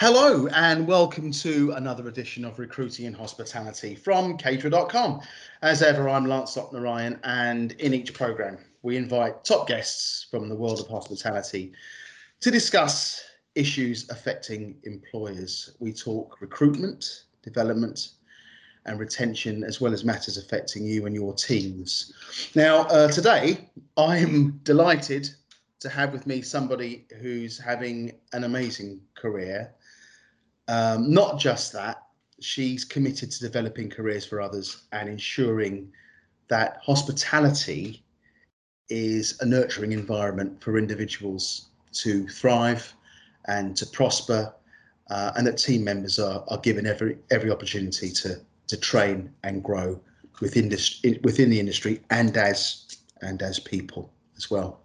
Hello and welcome to another edition of Recruiting in Hospitality from caterer.com. As ever, I'm Lance Narayan and in each programme we invite top guests from the world of hospitality to discuss issues affecting employers. We talk recruitment, development and retention as well as matters affecting you and your teams. Now, uh, today I'm delighted to have with me somebody who's having an amazing career um, not just that, she's committed to developing careers for others and ensuring that hospitality is a nurturing environment for individuals to thrive and to prosper, uh, and that team members are, are given every every opportunity to to train and grow within this within the industry and as and as people as well.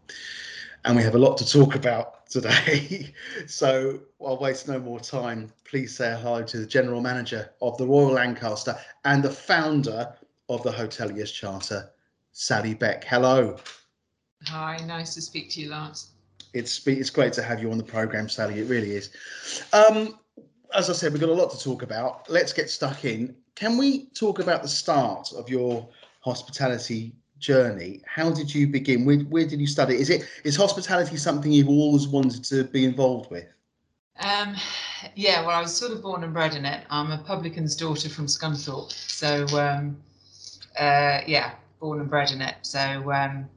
And we have a lot to talk about today. so I'll waste no more time. Please say hi to the General Manager of the Royal Lancaster and the founder of the Hoteliers Charter, Sally Beck. Hello. Hi, nice to speak to you, Lance. It's it's great to have you on the program, Sally. It really is. Um, as I said, we've got a lot to talk about. Let's get stuck in. Can we talk about the start of your hospitality journey how did you begin? Where, where did you study? Is it is hospitality something you've always wanted to be involved with? Um yeah well i was sort of born and bred in it. I'm a publican's daughter from scunthorpe so um uh yeah born and bred in it. So um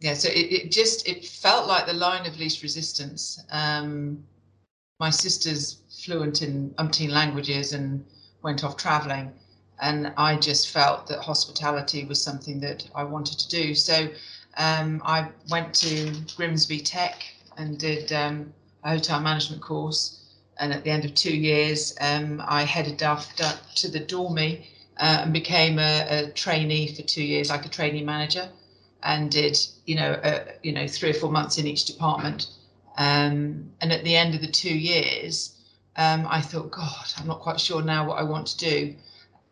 yeah so it, it just it felt like the line of least resistance. Um my sister's fluent in umpteen languages and went off traveling and I just felt that hospitality was something that I wanted to do. So um, I went to Grimsby Tech and did um, a hotel management course. And at the end of two years, um, I headed off to the Dormy uh, and became a, a, trainee for two years, like a trainee manager, and did you know uh, you know three or four months in each department. Um, and at the end of the two years, um, I thought, God, I'm not quite sure now what I want to do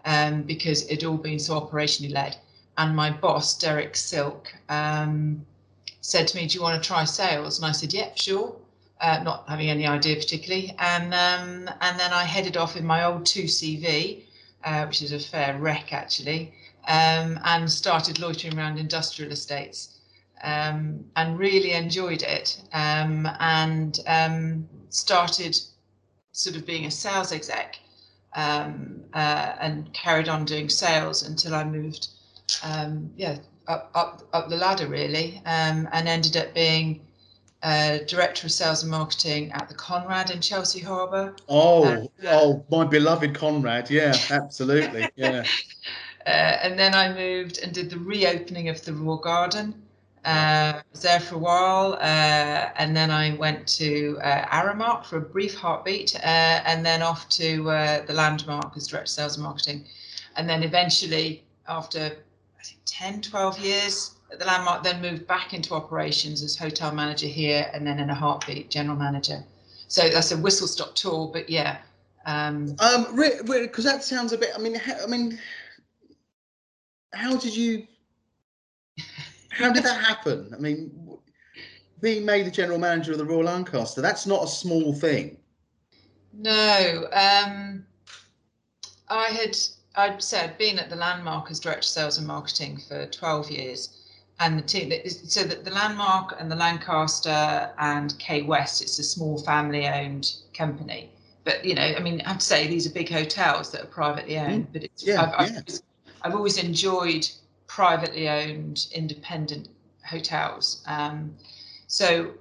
um, because it'd all been so operationally led. And my boss, Derek Silk, um, said to me, "Do you want to try sales?" And I said, "Yeah, sure." Uh, not having any idea particularly, and um, and then I headed off in my old two CV, uh, which is a fair wreck actually, um, and started loitering around industrial estates, um, and really enjoyed it, um, and um, started sort of being a sales exec um, uh, and carried on doing sales until I moved, um, yeah, up, up up the ladder really, um, and ended up being uh, director of sales and marketing at the Conrad in Chelsea Harbour. Oh, uh, oh, my beloved Conrad, yeah, absolutely, yeah. Uh, and then I moved and did the reopening of the Royal Garden. Uh, was there for a while, uh, and then I went to uh, Aramark for a brief heartbeat, uh, and then off to uh, the Landmark as director of sales and marketing, and then eventually, after I think 10, 12 years at the Landmark, then moved back into operations as hotel manager here, and then in a heartbeat general manager. So that's a whistle stop tour, but yeah. Um, um, because that sounds a bit. I mean, I mean, how did you? How did that happen? I mean, being made the general manager of the Royal Lancaster, that's not a small thing. No. Um, I had, I'd said, been at the Landmark as Director of Sales and Marketing for 12 years. And the team, so that the Landmark and the Lancaster and K West, it's a small family owned company. But, you know, I mean, I have to say these are big hotels that are privately owned, mm. but it's, yeah, I've, yeah. I've, I've always enjoyed privately owned independent hotels. Um, so,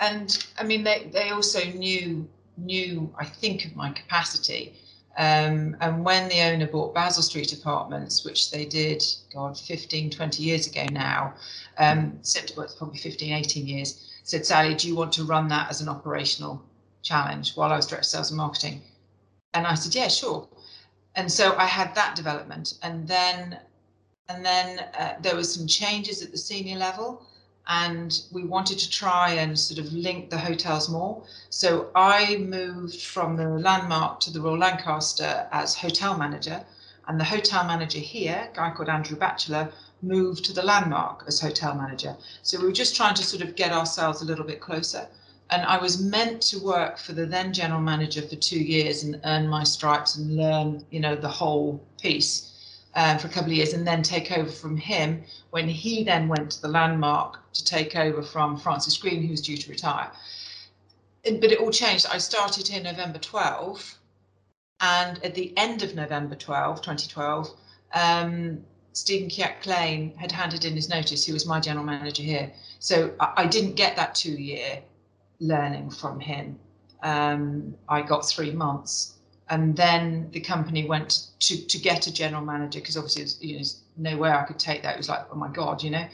and I mean, they, they also knew, knew, I think, of my capacity. Um, and when the owner bought Basil Street Apartments, which they did, God, 15, 20 years ago now, um, well, it's probably 15, 18 years, said, Sally, do you want to run that as an operational challenge while I was director of sales and marketing? And I said, yeah, sure. And so I had that development. And then and then uh, there were some changes at the senior level and we wanted to try and sort of link the hotels more. So I moved from the Landmark to the Royal Lancaster as hotel manager, and the hotel manager here, a guy called Andrew Batchelor, moved to the Landmark as hotel manager. So we were just trying to sort of get ourselves a little bit closer. and I was meant to work for the then general manager for two years and earn my stripes and learn, you know, the whole piece uh, for a couple of years, and then take over from him when he then went to the landmark to take over from Francis Green, who was due to retire. But it all changed. I started here November 12, and at the end of November 12, 2012, um, Stephen Kiak had handed in his notice. He was my general manager here. So I, I didn't get that two year learning from him. Um, I got three months. And then the company went to, to get a general manager because obviously was, you know, there's no way I could take that. It was like, oh my God, you know.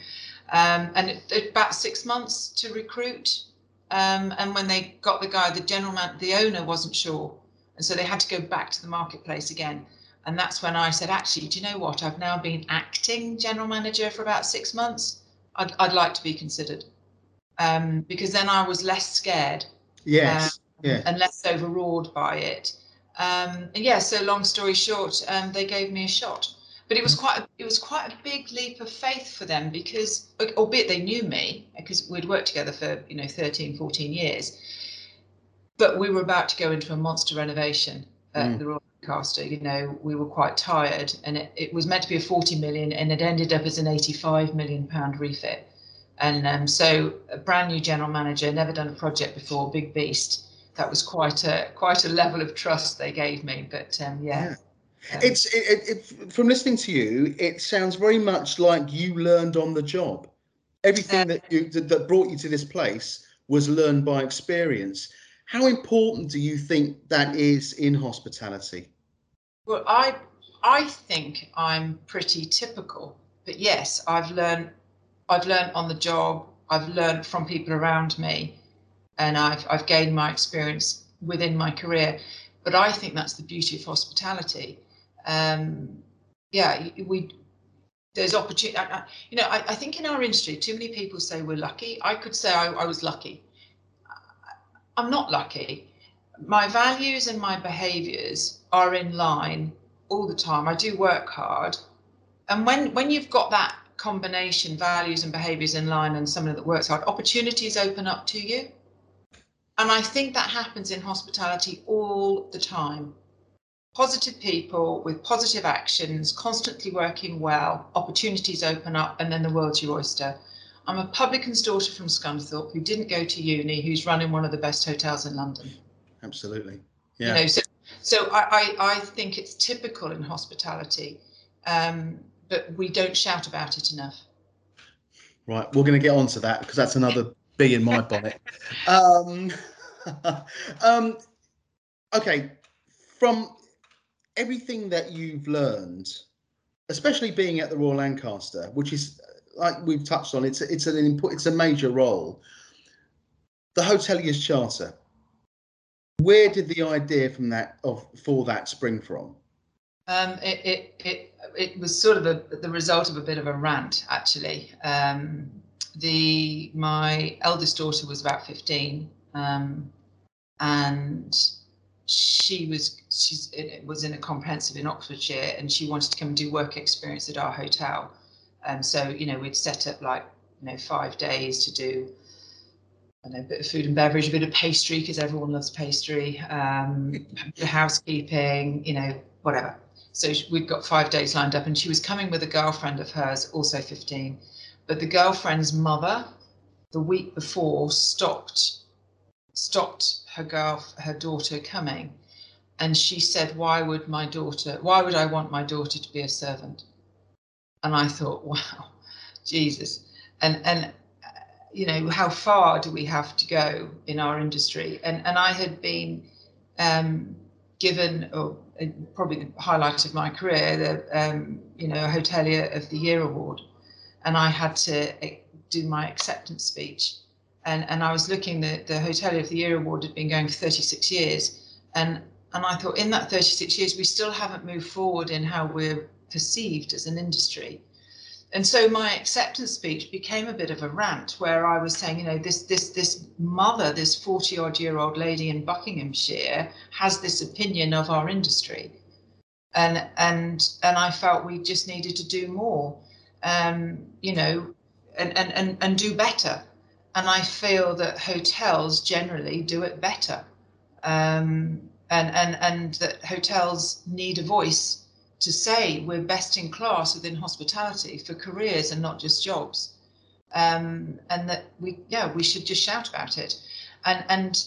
Um, and it, it, about six months to recruit. Um, and when they got the guy, the general man, the owner wasn't sure. And so they had to go back to the marketplace again. And that's when I said, actually, do you know what? I've now been acting general manager for about six months. I'd, I'd like to be considered um, because then I was less scared. Yes. Um, yeah. And less overawed by it. Um, and yeah, so long story short, um, they gave me a shot. But it was mm. quite a, it was quite a big leap of faith for them because, albeit they knew me because we'd worked together for you know 13, 14 years, but we were about to go into a monster renovation at mm. the Royal Lancaster. You know, we were quite tired, and it, it was meant to be a 40 million, and it ended up as an 85 million pound refit. And um, so, a brand new general manager, never done a project before, big beast. That was quite a quite a level of trust they gave me. But um, yeah. yeah. Um, it's it, it, from listening to you. It sounds very much like you learned on the job. Everything uh, that you that brought you to this place was learned by experience. How important do you think that is in hospitality? Well, I I think I'm pretty typical, but yes, I've learned I've learned on the job. I've learned from people around me, and I've I've gained my experience within my career. But I think that's the beauty of hospitality. Um, yeah, we there's opportunity. You know, I, I, think in our industry, too many people say we're lucky. I could say I, I was lucky. I'm not lucky. My values and my behaviours are in line all the time. I do work hard, and when when you've got that combination values and behaviors in line and someone that works hard opportunities open up to you and i think that happens in hospitality all the time. Positive people with positive actions constantly working well opportunities open up and then the world's your oyster. I'm a publican's daughter from scunthorpe who didn't go to uni who's running one of the best hotels in london. Absolutely. Yeah. you know so so i i, I think it's typical in hospitality um, but we don't shout about it enough. Right, we're going to get on to that because that's another bee in my bonnet. Um, um, okay, from everything that you've learned, especially being at the Royal Lancaster, which is like we've touched on, it's it's an input, it's a major role. The hotelier's charter. Where did the idea from that of for that spring from? Um, it, it, it, it was sort of a, the result of a bit of a rant, actually. Um, the my eldest daughter was about 15, um, and she was she's it was in a comprehensive in Oxfordshire, and she wanted to come do work experience at our hotel. And so, you know, we'd set up like you know five days to do I know, a bit of food and beverage, a bit of pastry because everyone loves pastry, um, housekeeping, you know, whatever. So we'd got five days lined up, and she was coming with a girlfriend of hers, also 15. But the girlfriend's mother, the week before, stopped stopped her girl her daughter coming, and she said, "Why would my daughter? Why would I want my daughter to be a servant?" And I thought, "Wow, Jesus!" And and you know, how far do we have to go in our industry? And and I had been um, given, or probably the highlight of my career, the um, you know Hotelier of the Year award, and I had to eh, do my acceptance speech, and and I was looking the the Hotelier of the Year award had been going for 36 years, and and I thought in that 36 years we still haven't moved forward in how we're perceived as an industry, and so my acceptance speech became a bit of a rant where I was saying, you know, this this this mother, this 40 odd year old lady in Buckinghamshire has this opinion of our industry. And and and I felt we just needed to do more, um, you know, and, and and and do better. and I feel that hotels generally do it better. Um, and, and, and that hotels need a voice to say we're best in class within hospitality for careers and not just jobs. Um, and that we, yeah, we should just shout about it. And, and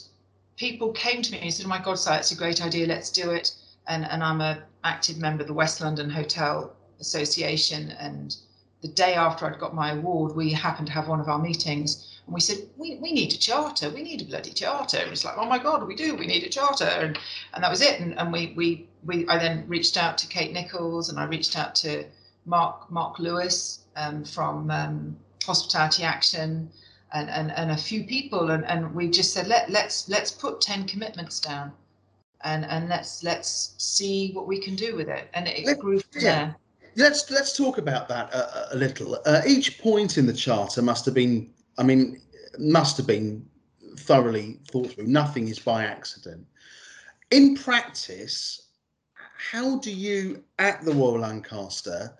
people came to me and said, oh my God, Si, it's a great idea, let's do it. And, and I'm a active member of the West London Hotel Association. And the day after I'd got my award, we happened to have one of our meetings and we said, we, we need a charter. We need a bloody charter. And it's like, oh my God, we do. We need a charter. And, and that was it. And, and we, we, we, I then reached out to Kate Nicholls and I reached out to Mark, Mark Lewis um, from um, Hospitality Action and, and, and a few people. And, and we just said, Let, let's, let's put 10 commitments down and, and let's, let's see what we can do with it. And it grew from yeah. there. Let's let's talk about that a, a little. Uh, each point in the charter must have been I mean, must have been thoroughly thought through. Nothing is by accident. In practice, how do you, at the Royal Lancaster,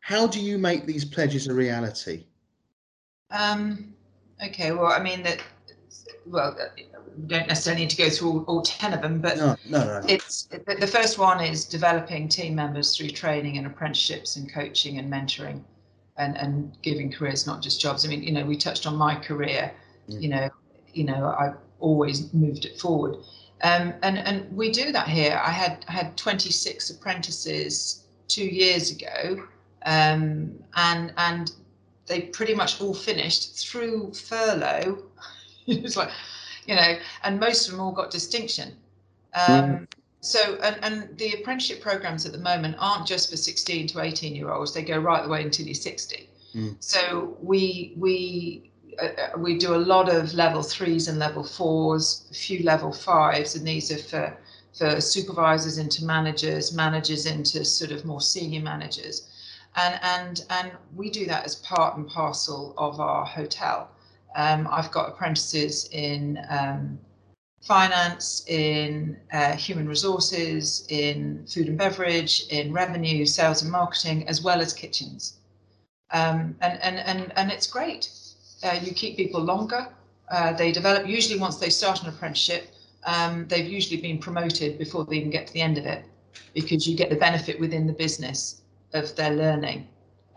how do you make these pledges a reality? Um, okay, well, I mean that. Well, we don't necessarily need to go through all, all ten of them, but no, no, no. it's the first one is developing team members through training and apprenticeships and coaching and mentoring and and giving careers not just jobs i mean you know we touched on my career mm. you know you know i've always moved it forward um, and and we do that here i had had 26 apprentices two years ago um, and and they pretty much all finished through furlough it's like you know and most of them all got distinction. Um, mm so and, and the apprenticeship programs at the moment aren't just for 16 to 18 year olds they go right the way until you're 60 mm. so we we uh, uh, we do a lot of level threes and level fours a few level fives and these are for for supervisors into managers managers into sort of more senior managers. And and and we do that as part and parcel of our hotel um, I've got apprentices in um, finance, in uh, human resources, in food and beverage, in revenue, sales and marketing, as well as kitchens. Um, and, and, and, and it's great. Uh, you keep people longer. Uh, they develop, usually once they start an apprenticeship, um, they've usually been promoted before they even get to the end of it because you get the benefit within the business of their learning.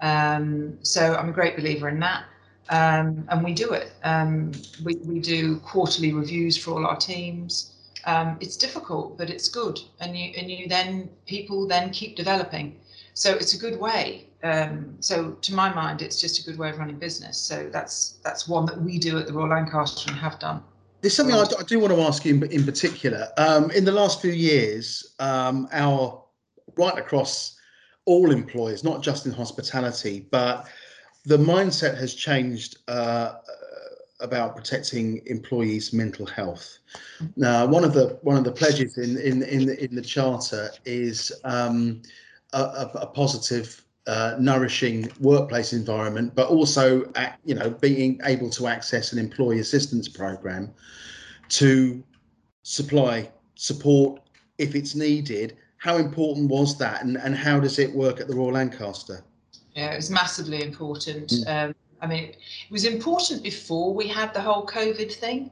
Um, so I'm a great believer in that um, and we do it. Um, we, we do quarterly reviews for all our teams. Um, it's difficult, but it's good, and you and you then people then keep developing. So it's a good way. Um, so to my mind, it's just a good way of running business. So that's that's one that we do at the Royal Lancaster and have done. There's something I, I do want to ask you in, in particular. Um, in the last few years, um, our right across all employers, not just in hospitality, but the mindset has changed uh, about protecting employees' mental health. Now, one of the one of the pledges in in in the, in the charter is um, a, a, positive, uh, nourishing workplace environment, but also you know being able to access an employee assistance program to supply support if it's needed. How important was that, and and how does it work at the Royal Lancaster? Yeah, it was massively important. Mm. Um, I mean, it was important before we had the whole COVID thing.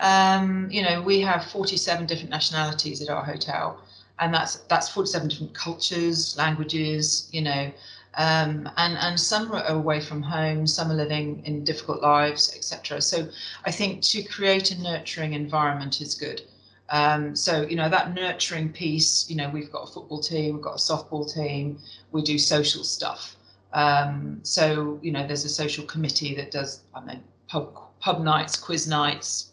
Um, you know, we have 47 different nationalities at our hotel, and that's that's 47 different cultures, languages. You know, um, and and some are away from home, some are living in difficult lives, etc. So I think to create a nurturing environment is good. Um, so you know that nurturing piece. You know, we've got a football team, we've got a softball team, we do social stuff. Um, so, you know, there's a social committee that does, I mean, pub, pub nights, quiz nights,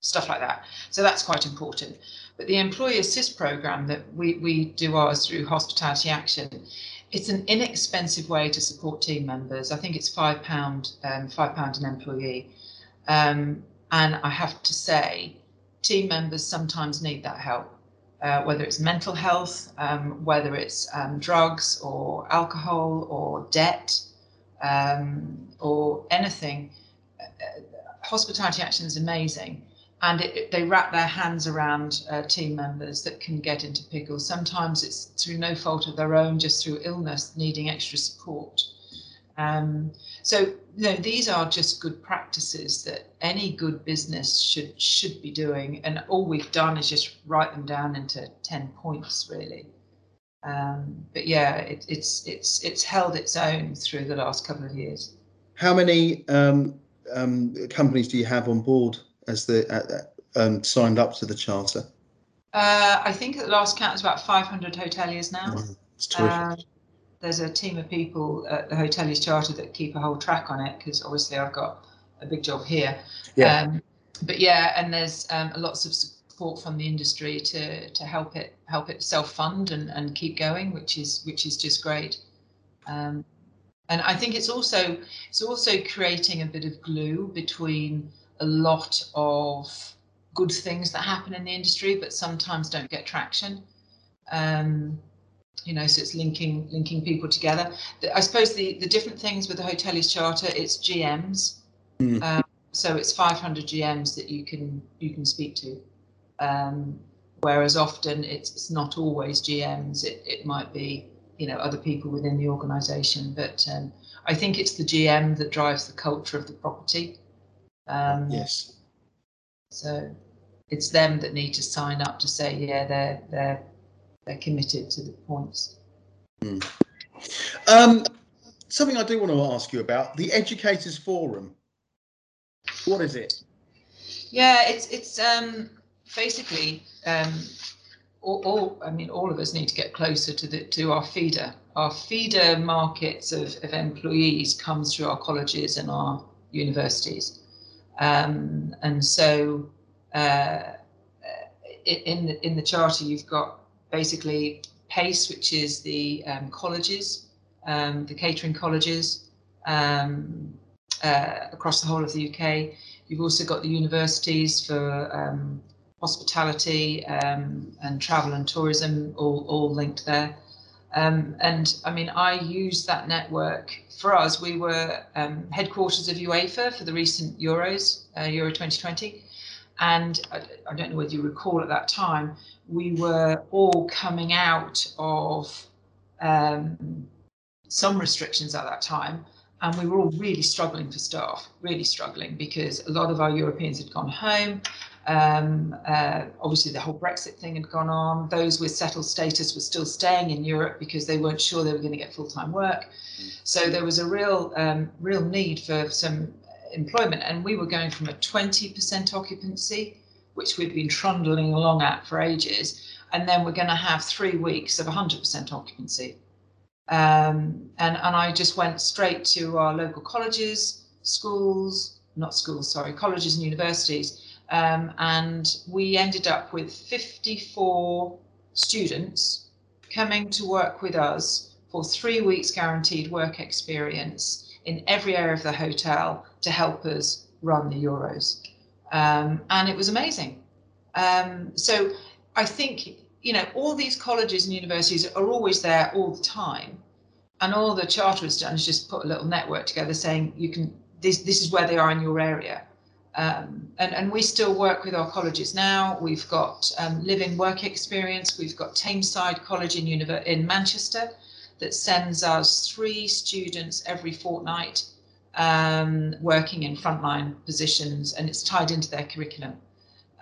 stuff like that. So that's quite important. But the employee assist program that we, we do ours through Hospitality Action, it's an inexpensive way to support team members. I think it's five pound, um, five pound an employee. Um, and I have to say, team members sometimes need that help uh, whether it's mental health, um, whether it's um, drugs or alcohol or debt um, or anything. Uh, hospitality action is amazing. And it, it, they wrap their hands around uh, team members that can get into pickles. Sometimes it's through no fault of their own, just through illness, needing extra support. Um, so you know these are just good practices that any good business should should be doing, and all we've done is just write them down into ten points really. Um, but yeah, it, it's it's it's held its own through the last couple of years. How many um, um, companies do you have on board as the uh, um, signed up to the charter? Uh, I think at the last count, it's about 500 hoteliers now. Mm, there's a team of people at the Hoteliers Charter that keep a whole track on it because obviously I've got a big job here. Yeah. Um, but yeah, and there's um, lots of support from the industry to to help it help it self fund and, and keep going, which is which is just great. Um, and I think it's also it's also creating a bit of glue between a lot of good things that happen in the industry, but sometimes don't get traction. Um, you know, so it's linking linking people together. I suppose the the different things with the Hoteliers Charter, it's GMs. Mm. Um, so it's 500 GMs that you can you can speak to. Um, whereas often it's it's not always GMs. It it might be you know other people within the organisation, but um, I think it's the GM that drives the culture of the property. Um, yes. So it's them that need to sign up to say yeah they're they're they're committed to the points. Mm. Um, something I do want to ask you about the Educators Forum. What is it? Yeah, it's it's um, basically um, all, all, I mean all of us need to get closer to the to our feeder. Our feeder markets of, of employees comes through our colleges and our universities, um, and so uh, in the, in the charter you've got basically PACE, which is the um, colleges, um, the catering colleges um, uh, across the whole of the UK. You've also got the universities for um, hospitality um, and travel and tourism, all, all linked there. Um, and I mean, I use that network. For us, we were headquarters of UEFA for the recent Euros, uh, Euro 2020. And I, I, don't know whether you recall at that time, we were all coming out of um, some restrictions at that time. And we were all really struggling for staff, really struggling because a lot of our Europeans had gone home. Um, uh, obviously, the whole Brexit thing had gone on. Those with settled status were still staying in Europe because they weren't sure they were going to get full time work. So there was a real, um, real need for some employment. And we were going from a 20% occupancy, which we've been trundling along at for ages, and then we're going to have three weeks of 100% occupancy. Um, and, and I just went straight to our local colleges, schools, not schools, sorry, colleges and universities. Um, and we ended up with 54 students coming to work with us for three weeks guaranteed work experience in every area of the hotel to help us run the Euros. Um, and it was amazing. Um, so I think, you know, all these colleges and universities are always there all the time. And all the charter has done is just put a little network together saying you can, this, this is where they are in your area. Um, and, and we still work with our colleges now. We've got um, living work experience. We've got Tameside College in, in Manchester that sends us three students every fortnight um, working in frontline positions, and it's tied into their curriculum.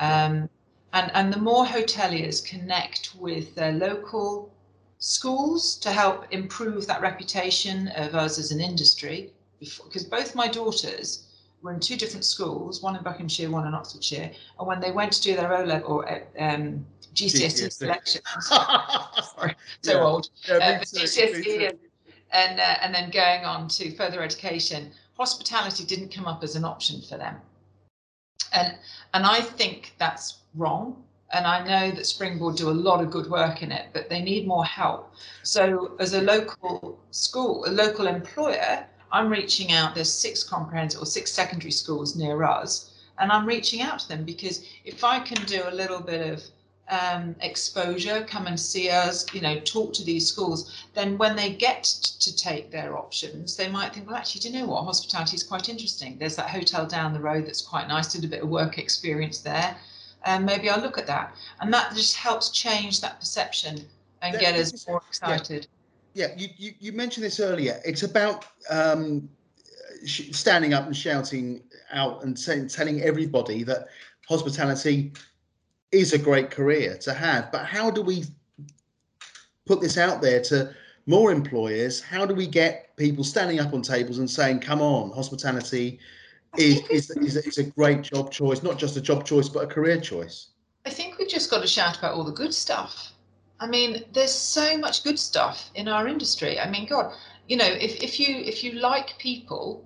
Um, and, and the more hoteliers connect with their local schools to help improve that reputation of us as an industry, because both my daughters were in two different schools, one in Buckinghamshire, one in Oxfordshire, and when they went to do their O level or um, GCSE selections, sorry, so Yeah. old, Yeah, uh, too, GCSE and and, uh, and then going on to further education, hospitality didn't come up as an option for them. And and I think that's wrong. And I know that Springboard do a lot of good work in it, but they need more help. So as a local school, a local employer, I'm reaching out. There's six comprehensive or six secondary schools near us, and I'm reaching out to them because if I can do a little bit of um, exposure, come and see us, you know, talk to these schools, then when they get to take their options, they might think, well, actually, do you know what? Hospitality is quite interesting. There's that hotel down the road that's quite nice, did a bit of work experience there. And maybe I'll look at that. And that just helps change that perception and get us more excited. yeah, you, you, you mentioned this earlier. It's about um, sh- standing up and shouting out and saying, telling everybody that hospitality is a great career to have. But how do we put this out there to more employers? How do we get people standing up on tables and saying, "Come on, hospitality is is, is, is a great job choice, not just a job choice, but a career choice." I think we've just got to shout about all the good stuff. I mean, there's so much good stuff in our industry. I mean, God, you know, if, if you if you like people,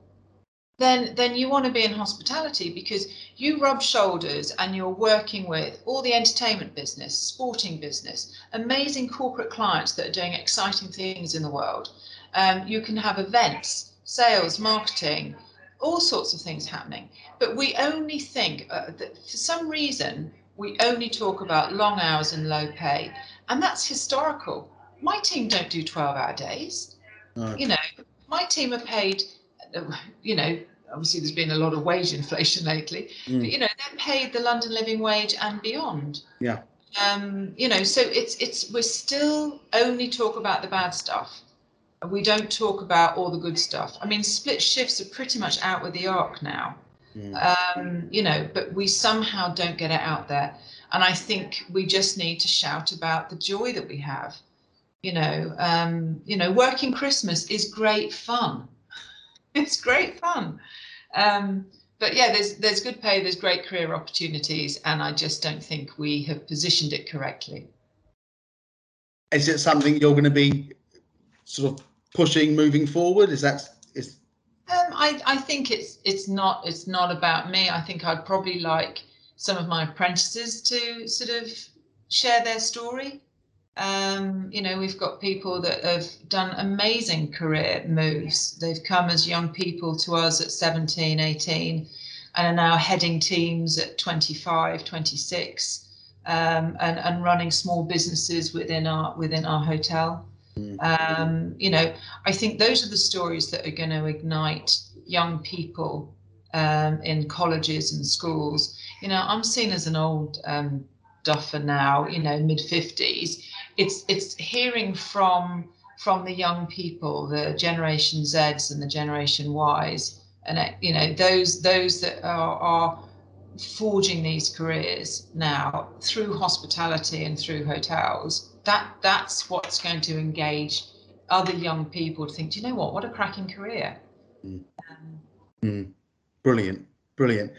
then then you want to be in hospitality because you rub shoulders and you're working with all the entertainment business, sporting business, amazing corporate clients that are doing exciting things in the world. Um, you can have events, sales, marketing, all sorts of things happening. But we only think uh, that for some reason we only talk about long hours and low pay, and that's historical. My team don't do 12 hour days. No. You know, my team are paid, you know, obviously there's been a lot of wage inflation lately, mm. but you know, they're paid the London living wage and beyond. Yeah. Um, you know, so it's it's we're still only talk about the bad stuff. We don't talk about all the good stuff. I mean, split shifts are pretty much out with the ark now. Mm. Um, you know, but we somehow don't get it out there. And I think we just need to shout about the joy that we have. You know, um, you know, working Christmas is great fun. It's great fun. Um, but yeah, there's there's good pay, there's great career opportunities, and I just don't think we have positioned it correctly. Is it something you're going to be sort of pushing moving forward? Is that is um, I, I think it's it's not it's not about me. I think I'd probably like some of my apprentices to sort of share their story. Um, you know, we've got people that have done amazing career moves. They've come as young people to us at 17, 18, and are now heading teams at 25, 26, um, and, and running small businesses within our within our hotel. Mm. Um, you know, I think those are the stories that are going to ignite young people um, in colleges and schools. You know, I'm seen as an old um, duffer now. You know, mid fifties. It's it's hearing from from the young people, the Generation Zs and the Generation Ys, and uh, you know those those that are, are forging these careers now through hospitality and through hotels that that's what's going to engage other young people to think, do you know what? What a cracking career. Mm. Um, mm. Brilliant, brilliant.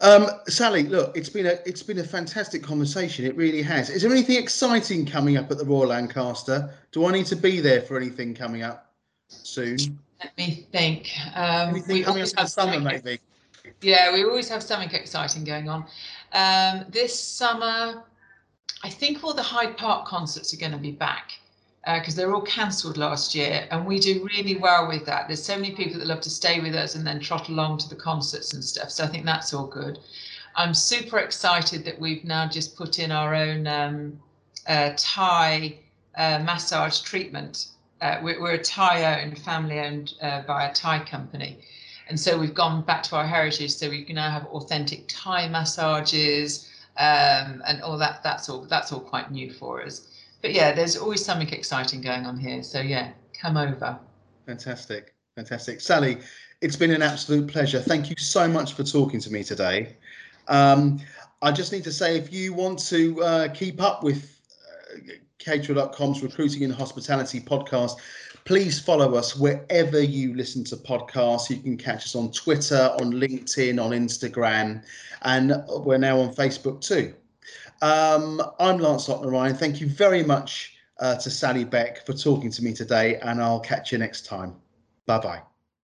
Um, Sally, look, it's been a it's been a fantastic conversation. It really has. Is there anything exciting coming up at the Royal Lancaster? Do I need to be there for anything coming up soon? Let me think. Um, anything we coming up in summer, maybe. Yeah, we always have something exciting going on. Um, this summer, I think all the Hyde Park concerts are going to be back because uh, they're all cancelled last year, and we do really well with that. There's so many people that love to stay with us and then trot along to the concerts and stuff. So I think that's all good. I'm super excited that we've now just put in our own um, uh, Thai uh, massage treatment. Uh, we're, we're, a Thai owned, family owned uh, by a Thai company. And so we've gone back to our heritage. So we can now have authentic Thai massages um, and all that. That's all. That's all quite new for us. But yeah, there's always something exciting going on here. So yeah, come over. Fantastic, fantastic, Sally. It's been an absolute pleasure. Thank you so much for talking to me today. Um, I just need to say, if you want to uh, keep up with uh, Recruiting and Hospitality podcast, please follow us wherever you listen to podcasts. You can catch us on Twitter, on LinkedIn, on Instagram, and we're now on Facebook too. Um, I'm Lance Ryan. Thank you very much uh, to Sally Beck for talking to me today, and I'll catch you next time. Bye bye.